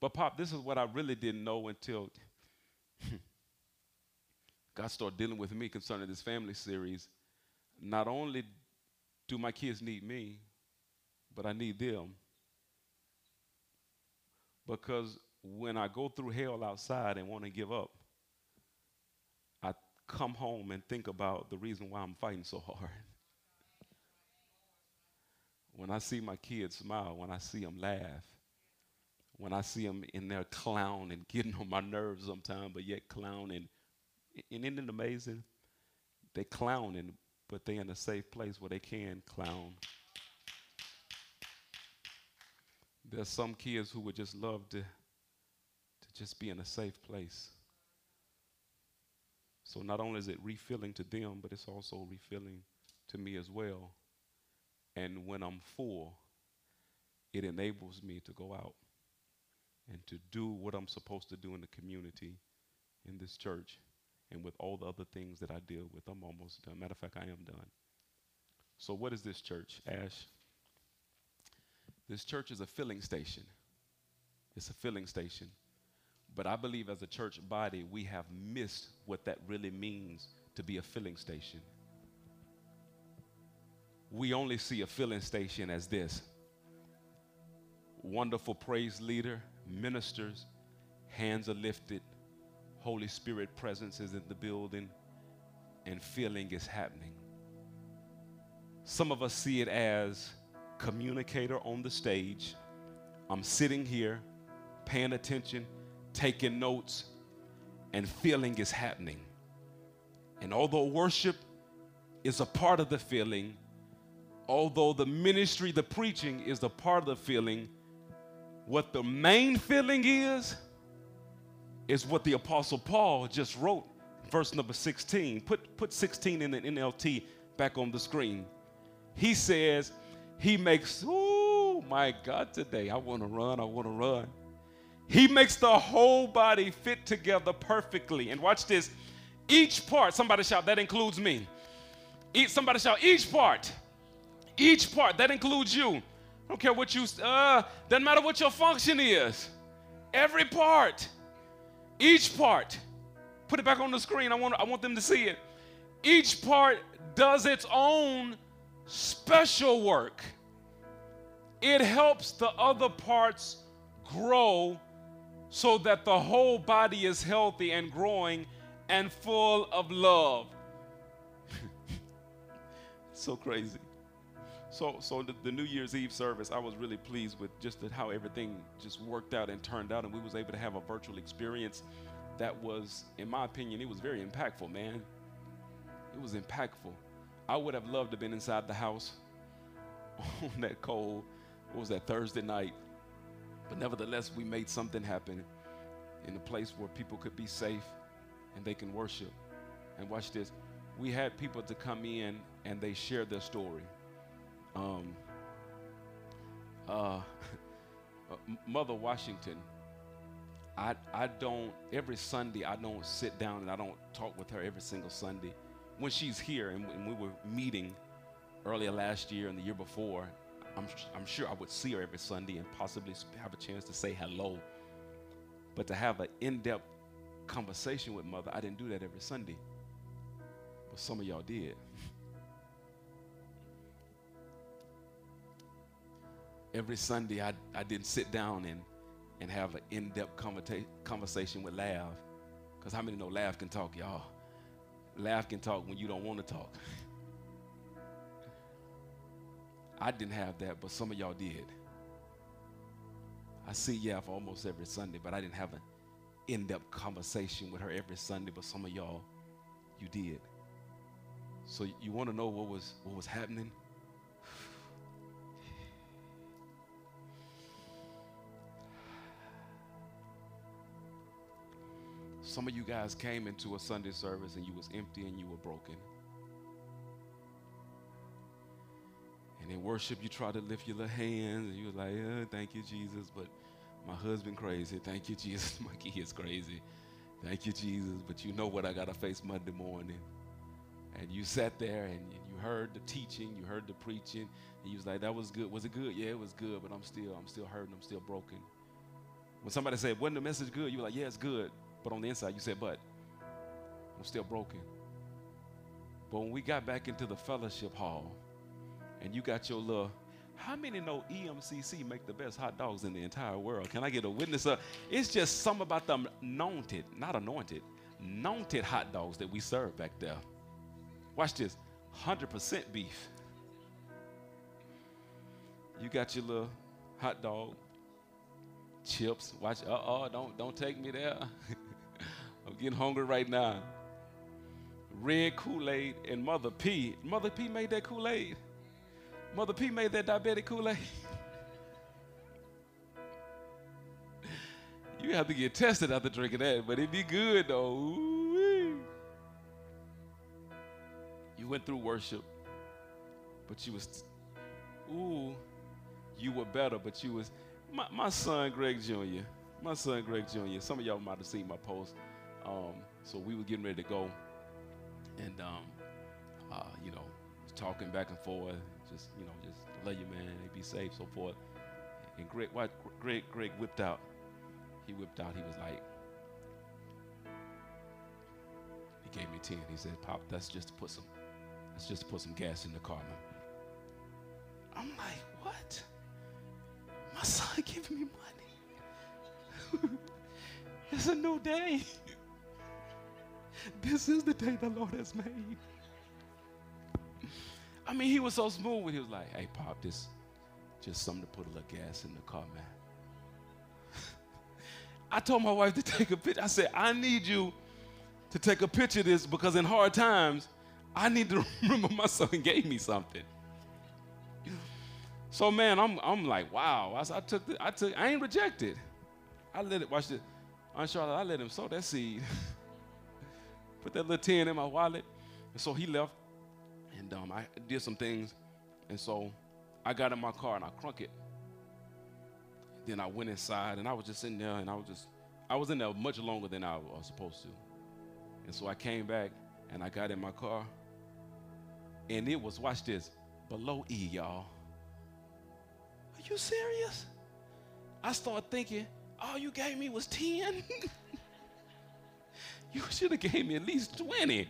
But Pop, this is what I really didn't know until God started dealing with me concerning this family series. Not only do my kids need me, but I need them. Because when I go through hell outside and want to give up, I come home and think about the reason why I'm fighting so hard. When I see my kids smile, when I see them laugh, when I see them in their clown and getting on my nerves sometimes, but yet clowning. And isn't it amazing? They clowning, but they in a safe place where they can clown. There's some kids who would just love to just be in a safe place. So not only is it refilling to them, but it's also refilling to me as well. And when I'm full, it enables me to go out and to do what I'm supposed to do in the community in this church and with all the other things that I deal with. I'm almost done. Matter of fact, I am done. So, what is this church, Ash? This church is a filling station. It's a filling station. But I believe as a church body, we have missed what that really means to be a filling station. We only see a filling station as this wonderful praise leader, ministers, hands are lifted, Holy Spirit presence is in the building, and filling is happening. Some of us see it as communicator on the stage. I'm sitting here, paying attention, taking notes, and feeling is happening. And although worship is a part of the feeling, although the ministry, the preaching is a part of the feeling, what the main feeling is, is what the Apostle Paul just wrote, verse number 16. Put, put 16 in the NLT back on the screen. He says, He makes, oh my God, today I want to run, I want to run. He makes the whole body fit together perfectly. And watch this each part, somebody shout, that includes me. Each, somebody shout, each part. Each part, that includes you. I don't care what you, uh, doesn't matter what your function is. Every part each part, put it back on the screen. I want, I want them to see it. Each part does its own special work. It helps the other parts grow so that the whole body is healthy and growing and full of love. so crazy. So, so the, the, New Year's Eve service, I was really pleased with just how everything just worked out and turned out, and we was able to have a virtual experience that was, in my opinion, it was very impactful, man. It was impactful. I would have loved to have been inside the house on that cold, what was that, Thursday night. But nevertheless, we made something happen in a place where people could be safe and they can worship. And watch this. We had people to come in and they shared their story um, uh, Mother Washington, I, I don't, every Sunday, I don't sit down and I don't talk with her every single Sunday. When she's here and we were meeting earlier last year and the year before, I'm, I'm sure I would see her every Sunday and possibly have a chance to say hello. But to have an in depth conversation with Mother, I didn't do that every Sunday. But some of y'all did. every Sunday I, I didn't sit down and, and have an in-depth conversation with Lav. Because how many know Lav can talk, y'all? Lav can talk when you don't want to talk. I didn't have that, but some of y'all did. I see Yaf almost every Sunday, but I didn't have an in-depth conversation with her every Sunday, but some of y'all, you did. So you want to know what was what was happening? Some of you guys came into a Sunday service and you was empty and you were broken. And in worship, you try to lift your little hands and you was like, oh, thank you, Jesus, but my husband crazy. Thank you, Jesus. My kids crazy. Thank you, Jesus. But you know what I got to face Monday morning. And you sat there and you heard the teaching, you heard the preaching, and you was like, that was good. Was it good? Yeah, it was good, but I'm still, I'm still hurting, I'm still broken. When somebody said, wasn't the message good? You were like, yeah, it's good. But on the inside, you said, but I'm still broken. But when we got back into the fellowship hall and you got your little, how many know EMCC make the best hot dogs in the entire world? Can I get a witness of? It's just some about them anointed, not anointed, anointed hot dogs that we serve back there. Watch this 100% beef. You got your little hot dog, chips. Watch, uh oh, don't, don't take me there. I'm getting hungry right now. Red Kool Aid and Mother P. Mother P made that Kool Aid. Mother P made that diabetic Kool Aid. you have to get tested after drinking that, but it'd be good though. Ooh-wee. You went through worship, but you was, ooh, you were better, but you was. My, my son Greg Jr. My son Greg Jr. Some of y'all might have seen my post um, So we were getting ready to go, and um, uh, you know, talking back and forth, just you know, just love you, man, and be safe, so forth. And Greg, what Greg, Greg whipped out. He whipped out. He was like, he gave me ten. He said, "Pop, that's just to put some, that's just to put some gas in the car, man." I'm like, what? My son giving me money. it's a new day. this is the day the Lord has made. I mean, he was so smooth. when He was like, hey, Pop, this just something to put a little gas in the car, man. I told my wife to take a picture. I said, I need you to take a picture of this because in hard times, I need to remember my son gave me something. So man, I'm I'm like, wow. I, I took the, I took I ain't rejected. I let it watch it. Aunt Charlotte, I let him sow that seed. Put that little 10 in my wallet. And so he left. I did some things. And so I got in my car and I crunk it. Then I went inside and I was just sitting there and I was just I was in there much longer than I was supposed to. And so I came back and I got in my car. And it was, watch this, below E, y'all Are you serious? I started thinking, all you gave me was 10? you should have gave me at least 20.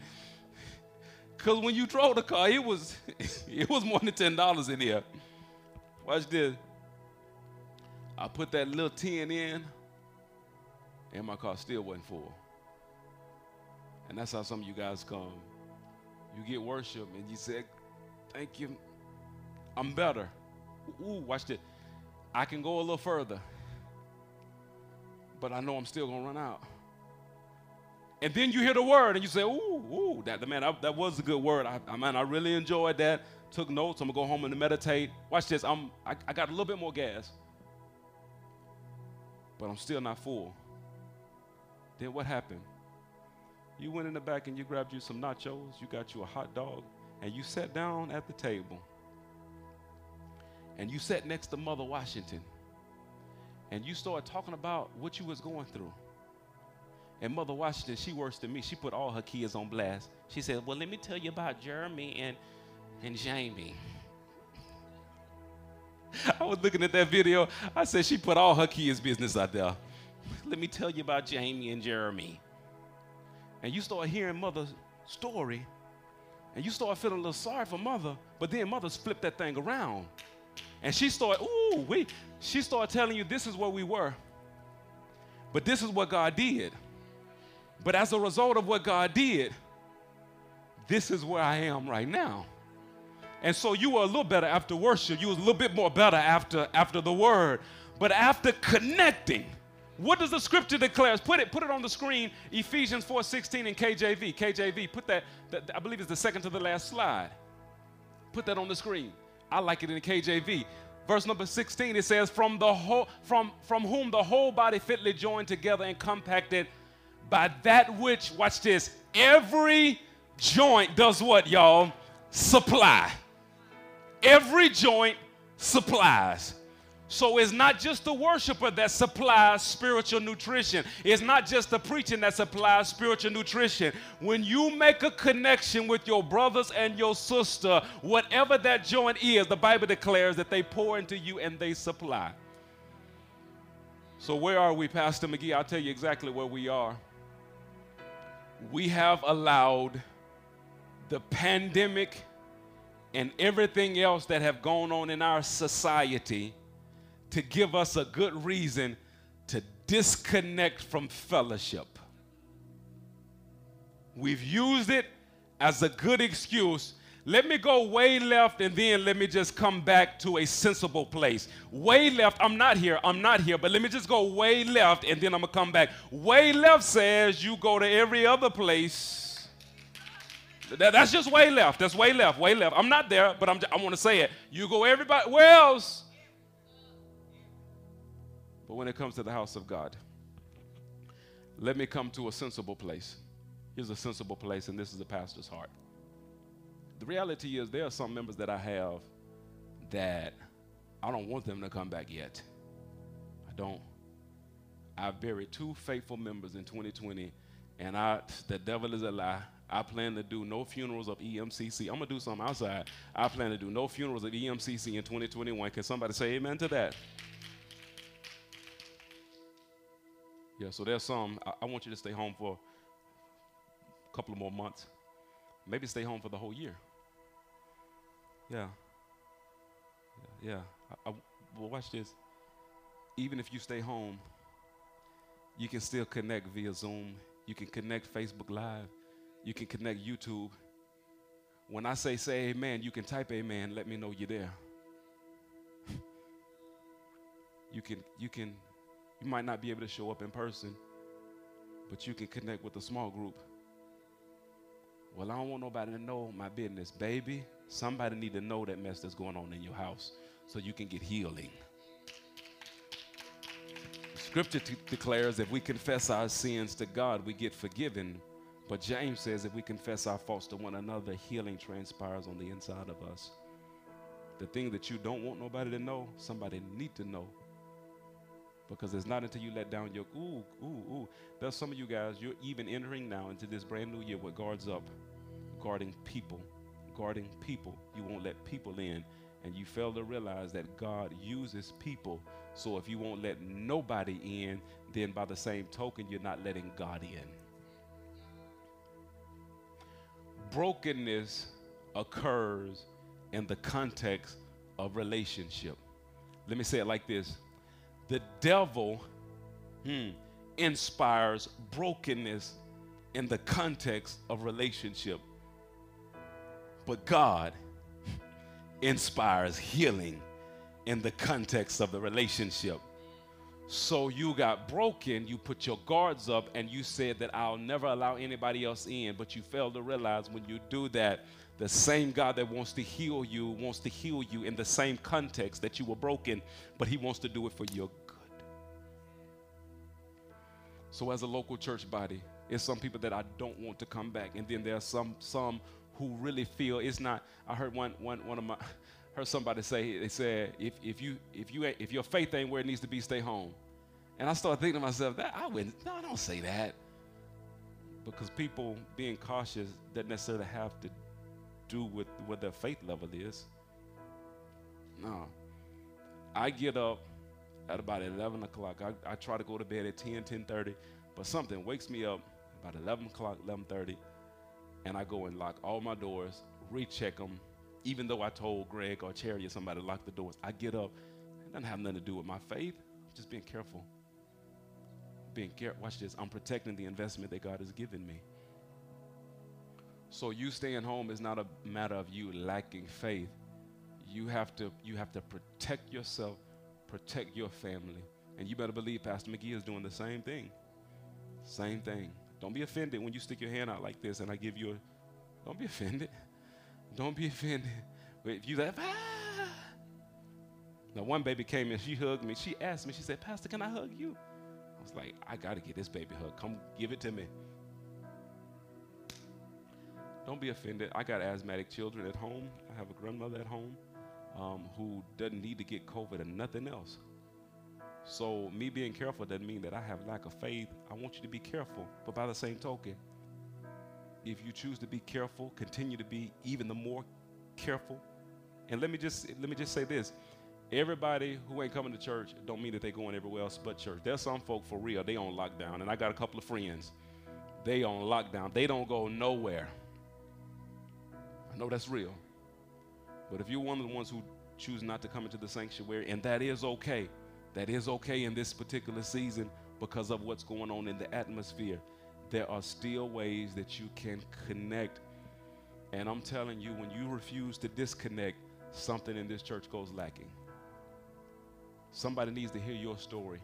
Cause when you drove the car, it was it was more than ten dollars in here. Watch this. I put that little 10 in, and my car still wasn't full. And that's how some of you guys come. You get worship and you say, Thank you. I'm better ooh, watch this. I can go a little further, but I know I'm still gonna run out. And then you hear the word and you say, ooh, ooh, that man, I, that was a good word. I, I man, I really enjoyed that. Took notes. I'm gonna go home and meditate. Watch this. I'm I, I got a little bit more gas, but I'm still not full. Then what happened? You went in the back and you grabbed you some nachos, you got you a hot dog, and you sat down at the table and you sat next to Mother Washington and you started talking about what you was going through. And Mother Washington, she worse than me. She put all her kids on blast. She said, Well, let me tell you about Jeremy and, and Jamie. I was looking at that video. I said, She put all her kids' business out there. Let me tell you about Jamie and Jeremy. And you start hearing Mother's story, and you start feeling a little sorry for Mother, but then Mother's flipped that thing around. And she started, ooh, we, she started telling you this is where we were. But this is what God did. But as a result of what God did, this is where I am right now. And so you were a little better after worship. You was a little bit more better after after the word. But after connecting, what does the scripture declare? Put it, put it on the screen, Ephesians 4:16 in KJV. KJV, put that, that, I believe it's the second to the last slide. Put that on the screen. I like it in the KJV. Verse number 16, it says, from, the whole, from, from whom the whole body fitly joined together and compacted by that which, watch this, every joint does what, y'all? Supply. Every joint supplies. So it's not just the worshiper that supplies spiritual nutrition. It's not just the preaching that supplies spiritual nutrition. When you make a connection with your brothers and your sister, whatever that joint is, the Bible declares that they pour into you and they supply. So where are we, Pastor McGee? I'll tell you exactly where we are. We have allowed the pandemic and everything else that have gone on in our society to give us a good reason to disconnect from fellowship. We've used it as a good excuse. Let me go way left and then let me just come back to a sensible place. Way left, I'm not here, I'm not here, but let me just go way left and then I'm gonna come back. Way left says you go to every other place. That, that's just way left. That's way left, way left. I'm not there, but I'm, I want to say it. You go everybody, where else? But when it comes to the house of God, let me come to a sensible place. Here's a sensible place, and this is the pastor's heart. The reality is, there are some members that I have that I don't want them to come back yet. I don't. I buried two faithful members in 2020, And I, the devil is a lie. I plan to do no funerals of EMCC. I'm gonna do something outside. I plan to do no funerals of EMCC in 2021. Can somebody say amen to that? Yeah, so there's some. I, I want you to stay home for a couple of more months. Maybe stay home for the whole year. Yeah. Yeah. I, I, well, watch this. Even if you stay home, you can still connect via Zoom. You can connect Facebook Live. You can connect YouTube. When I say say amen, you can type amen. Let me know you're there. you can you can you might not be able to show up in person, but you can connect with a small group. Well, I don't want nobody to know my business, baby. Somebody need to know that mess that's going on in your house so you can get healing. Scripture t- declares if we confess our sins to God, we get forgiven. But James says if we confess our faults to one another, healing transpires on the inside of us. The thing that you don't want nobody to know, somebody need to know. Because it's not until you let down your ooh, ooh, ooh. There's some of you guys, you're even entering now into this brand new year with guards up, guarding people, guarding people. You won't let people in. And you fail to realize that God uses people. So if you won't let nobody in, then by the same token, you're not letting God in. Brokenness occurs in the context of relationship. Let me say it like this the devil hmm, inspires brokenness in the context of relationship, but God inspires healing in the context of the relationship. So you got broken, you put your guards up, and you said that I'll never allow anybody else in. But you fail to realize when you do that, the same God that wants to heal you wants to heal you in the same context that you were broken, but He wants to do it for your good. So, as a local church body, it's some people that I don't want to come back, and then there are some some who really feel it's not. I heard one one one of my heard somebody say, they said, if, if, you, if, you, if your faith ain't where it needs to be, stay home. And I started thinking to myself, that I wouldn't, no, I don't say that. Because people being cautious doesn't necessarily have to do with what their faith level is. No. I get up at about 11 o'clock. I, I try to go to bed at 10, 10.30, but something wakes me up about 11 o'clock, 11.30, and I go and lock all my doors, recheck them, even though I told Greg or Cherry or somebody to lock the doors, I get up. It doesn't have nothing to do with my faith. I'm just being careful. Being careful. Watch this. I'm protecting the investment that God has given me. So you staying home is not a matter of you lacking faith. You have to you have to protect yourself, protect your family. And you better believe Pastor McGee is doing the same thing. Same thing. Don't be offended when you stick your hand out like this and I give you a don't be offended. Don't be offended. But if you like, ah. Now, one baby came in, she hugged me. She asked me, she said, Pastor, can I hug you? I was like, I got to get this baby hug. Come give it to me. Don't be offended. I got asthmatic children at home. I have a grandmother at home um, who doesn't need to get COVID and nothing else. So, me being careful doesn't mean that I have lack of faith. I want you to be careful. But by the same token, if you choose to be careful, continue to be even the more careful. And let me just let me just say this. Everybody who ain't coming to church don't mean that they going everywhere else but church. There's some folk for real, they on lockdown. And I got a couple of friends. They on lockdown. They don't go nowhere. I know that's real. But if you're one of the ones who choose not to come into the sanctuary, and that is okay. That is okay in this particular season because of what's going on in the atmosphere there are still ways that you can connect. And I'm telling you, when you refuse to disconnect, something in this church goes lacking. Somebody needs to hear your story.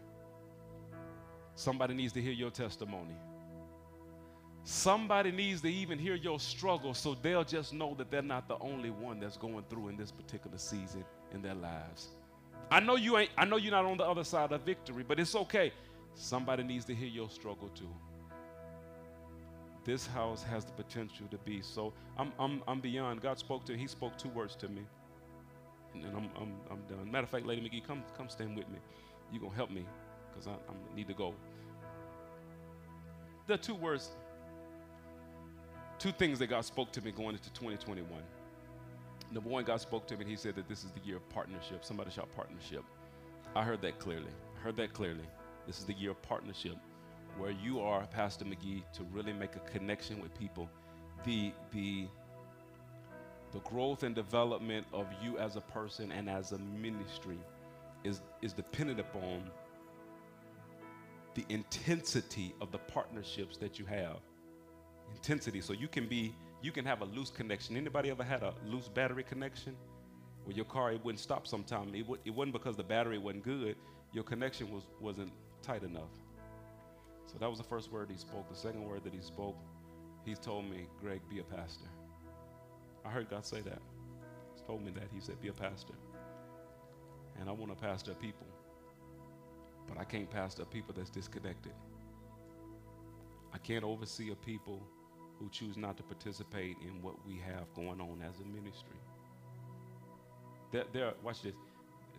Somebody needs to hear your testimony. Somebody needs to even hear your struggle so they'll just know that they're not the only one that's going through in this particular season in their lives. I know you ain't I know you're not on the other side of victory, but it's okay. Somebody needs to hear your struggle too this house has the potential to be. So I'm, I'm, I'm beyond. God spoke to, he spoke two words to me. And, and I'm, I'm, I'm done. Matter of fact, Lady McGee, come, come stand with me. You're going to help me because I, I need to go. The two words two things that God spoke to me going into 2021. Number one, God spoke to me and He said that this is the year of partnership. Somebody shout partnership. I heard that clearly. I heard that clearly. This is the year of partnership where you are, Pastor McGee, to really make a connection with people. The, the, the growth and development of you as a person and as a ministry is, is dependent upon the intensity of the partnerships that you have. Intensity. So you can be, you can have a loose connection. Anybody ever had a loose battery connection? Where your car it wouldn't stop sometime. It, it wasn't because the battery wasn't good. Your connection was, wasn't tight enough. So that was the first word he spoke. The second word that he spoke, he told me, Greg, be a pastor. I heard God say that. He told me that. He said, be a pastor. And I want to pastor people. But I can't pastor people that's disconnected. I can't oversee a people who choose not to participate in what we have going on as a ministry. There, there watch this.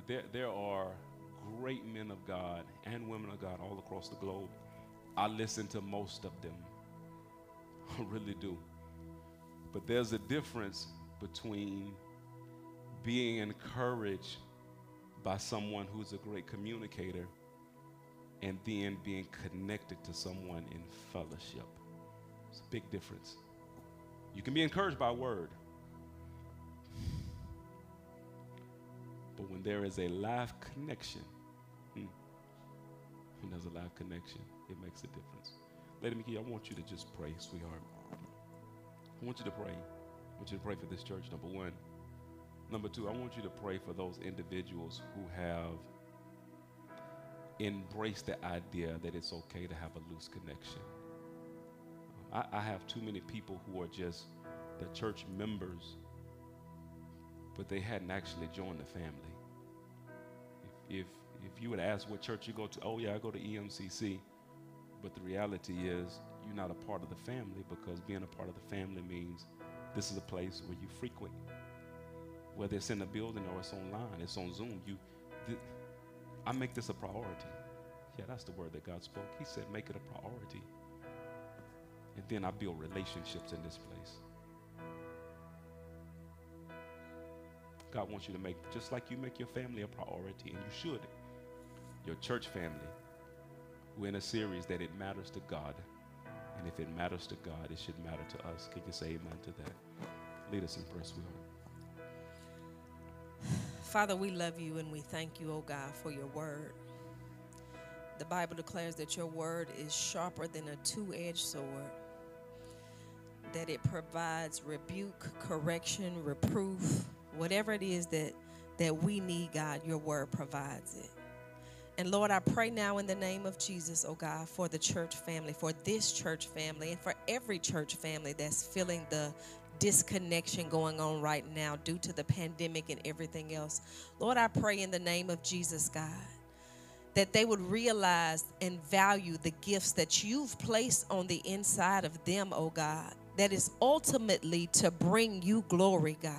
There, there are great men of God and women of God all across the globe. I listen to most of them. I really do. But there's a difference between being encouraged by someone who's a great communicator and then being connected to someone in fellowship. It's a big difference. You can be encouraged by word. But when there is a live connection, hmm, when there's a live connection, it makes a difference. Lady McGee, I want you to just pray, sweetheart. I want you to pray. I want you to pray for this church, number one. Number two, I want you to pray for those individuals who have embraced the idea that it's okay to have a loose connection. I, I have too many people who are just the church members, but they hadn't actually joined the family. If, if, if you would ask what church you go to, oh, yeah, I go to EMCC. But the reality is, you're not a part of the family because being a part of the family means this is a place where you frequent. Whether it's in a building or it's online, it's on Zoom. You, th- I make this a priority. Yeah, that's the word that God spoke. He said, make it a priority. And then I build relationships in this place. God wants you to make, just like you make your family a priority, and you should, your church family. We're in a series that it matters to God. And if it matters to God, it should matter to us. Can you say amen to that? Lead us in prayer, sweetheart. Father, we love you and we thank you, oh God, for your word. The Bible declares that your word is sharper than a two edged sword, that it provides rebuke, correction, reproof, whatever it is that, that we need, God, your word provides it. And Lord, I pray now in the name of Jesus, oh God, for the church family, for this church family, and for every church family that's feeling the disconnection going on right now due to the pandemic and everything else. Lord, I pray in the name of Jesus, God, that they would realize and value the gifts that you've placed on the inside of them, oh God, that is ultimately to bring you glory, God.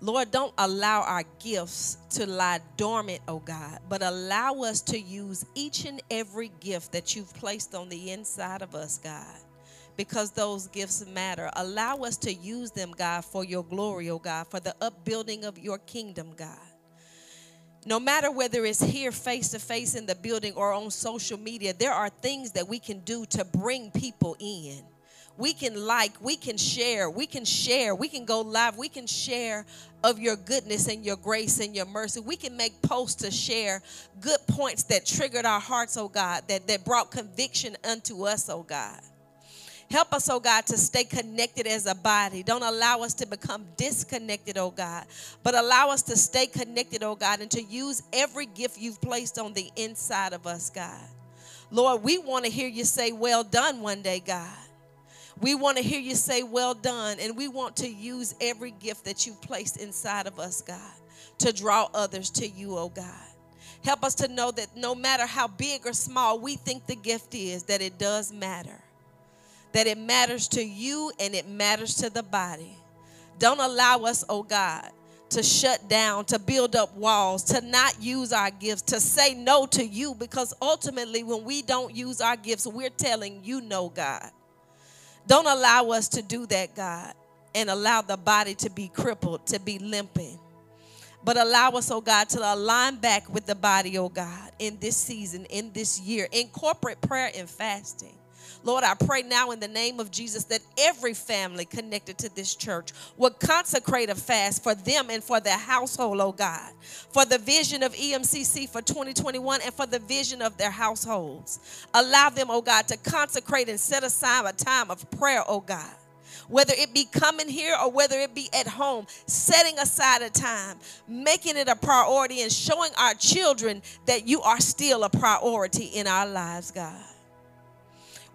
Lord, don't allow our gifts to lie dormant, oh God, but allow us to use each and every gift that you've placed on the inside of us, God because those gifts matter. Allow us to use them, God, for your glory, oh God, for the upbuilding of your kingdom, God. No matter whether it's here face to face in the building or on social media, there are things that we can do to bring people in. We can like, we can share, we can share, we can go live, we can share of your goodness and your grace and your mercy. We can make posts to share good points that triggered our hearts, oh God, that, that brought conviction unto us, oh God. Help us, oh God, to stay connected as a body. Don't allow us to become disconnected, oh God, but allow us to stay connected, oh God, and to use every gift you've placed on the inside of us, God. Lord, we want to hear you say, Well done one day, God. We want to hear you say, Well done. And we want to use every gift that you've placed inside of us, God, to draw others to you, oh God. Help us to know that no matter how big or small we think the gift is, that it does matter that it matters to you and it matters to the body. Don't allow us, oh God, to shut down, to build up walls, to not use our gifts, to say no to you, because ultimately, when we don't use our gifts, we're telling you no, God. Don't allow us to do that, God, and allow the body to be crippled, to be limping. But allow us, oh God, to align back with the body, oh God, in this season, in this year, in corporate prayer and fasting. Lord, I pray now in the name of Jesus that every family connected to this church would consecrate a fast for them and for their household, oh God, for the vision of EMCC for 2021 and for the vision of their households. Allow them, oh God, to consecrate and set aside a time of prayer, oh God whether it be coming here or whether it be at home, setting aside a time, making it a priority, and showing our children that you are still a priority in our lives, God.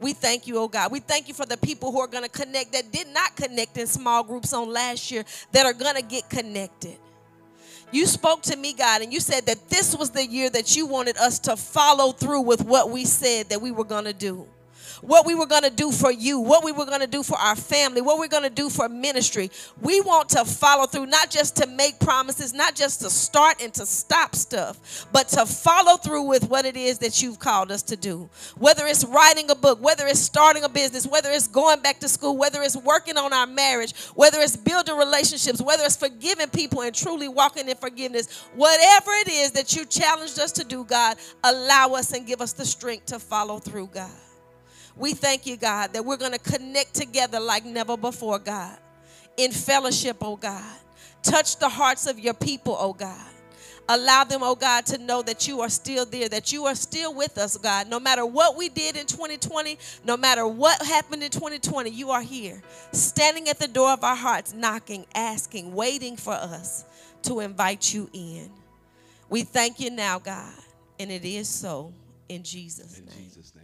We thank you, oh God. We thank you for the people who are going to connect that did not connect in small groups on last year that are going to get connected. You spoke to me, God, and you said that this was the year that you wanted us to follow through with what we said that we were going to do what we were going to do for you, what we were going to do for our family, what we're going to do for ministry. We want to follow through, not just to make promises, not just to start and to stop stuff, but to follow through with what it is that you've called us to do. Whether it's writing a book, whether it's starting a business, whether it's going back to school, whether it's working on our marriage, whether it's building relationships, whether it's forgiving people and truly walking in forgiveness, whatever it is that you challenged us to do, God, allow us and give us the strength to follow through, God. We thank you, God, that we're going to connect together like never before, God, in fellowship, oh God. Touch the hearts of your people, oh God. Allow them, oh God, to know that you are still there, that you are still with us, God. No matter what we did in 2020, no matter what happened in 2020, you are here, standing at the door of our hearts, knocking, asking, waiting for us to invite you in. We thank you now, God, and it is so in Jesus' In name. Jesus' name.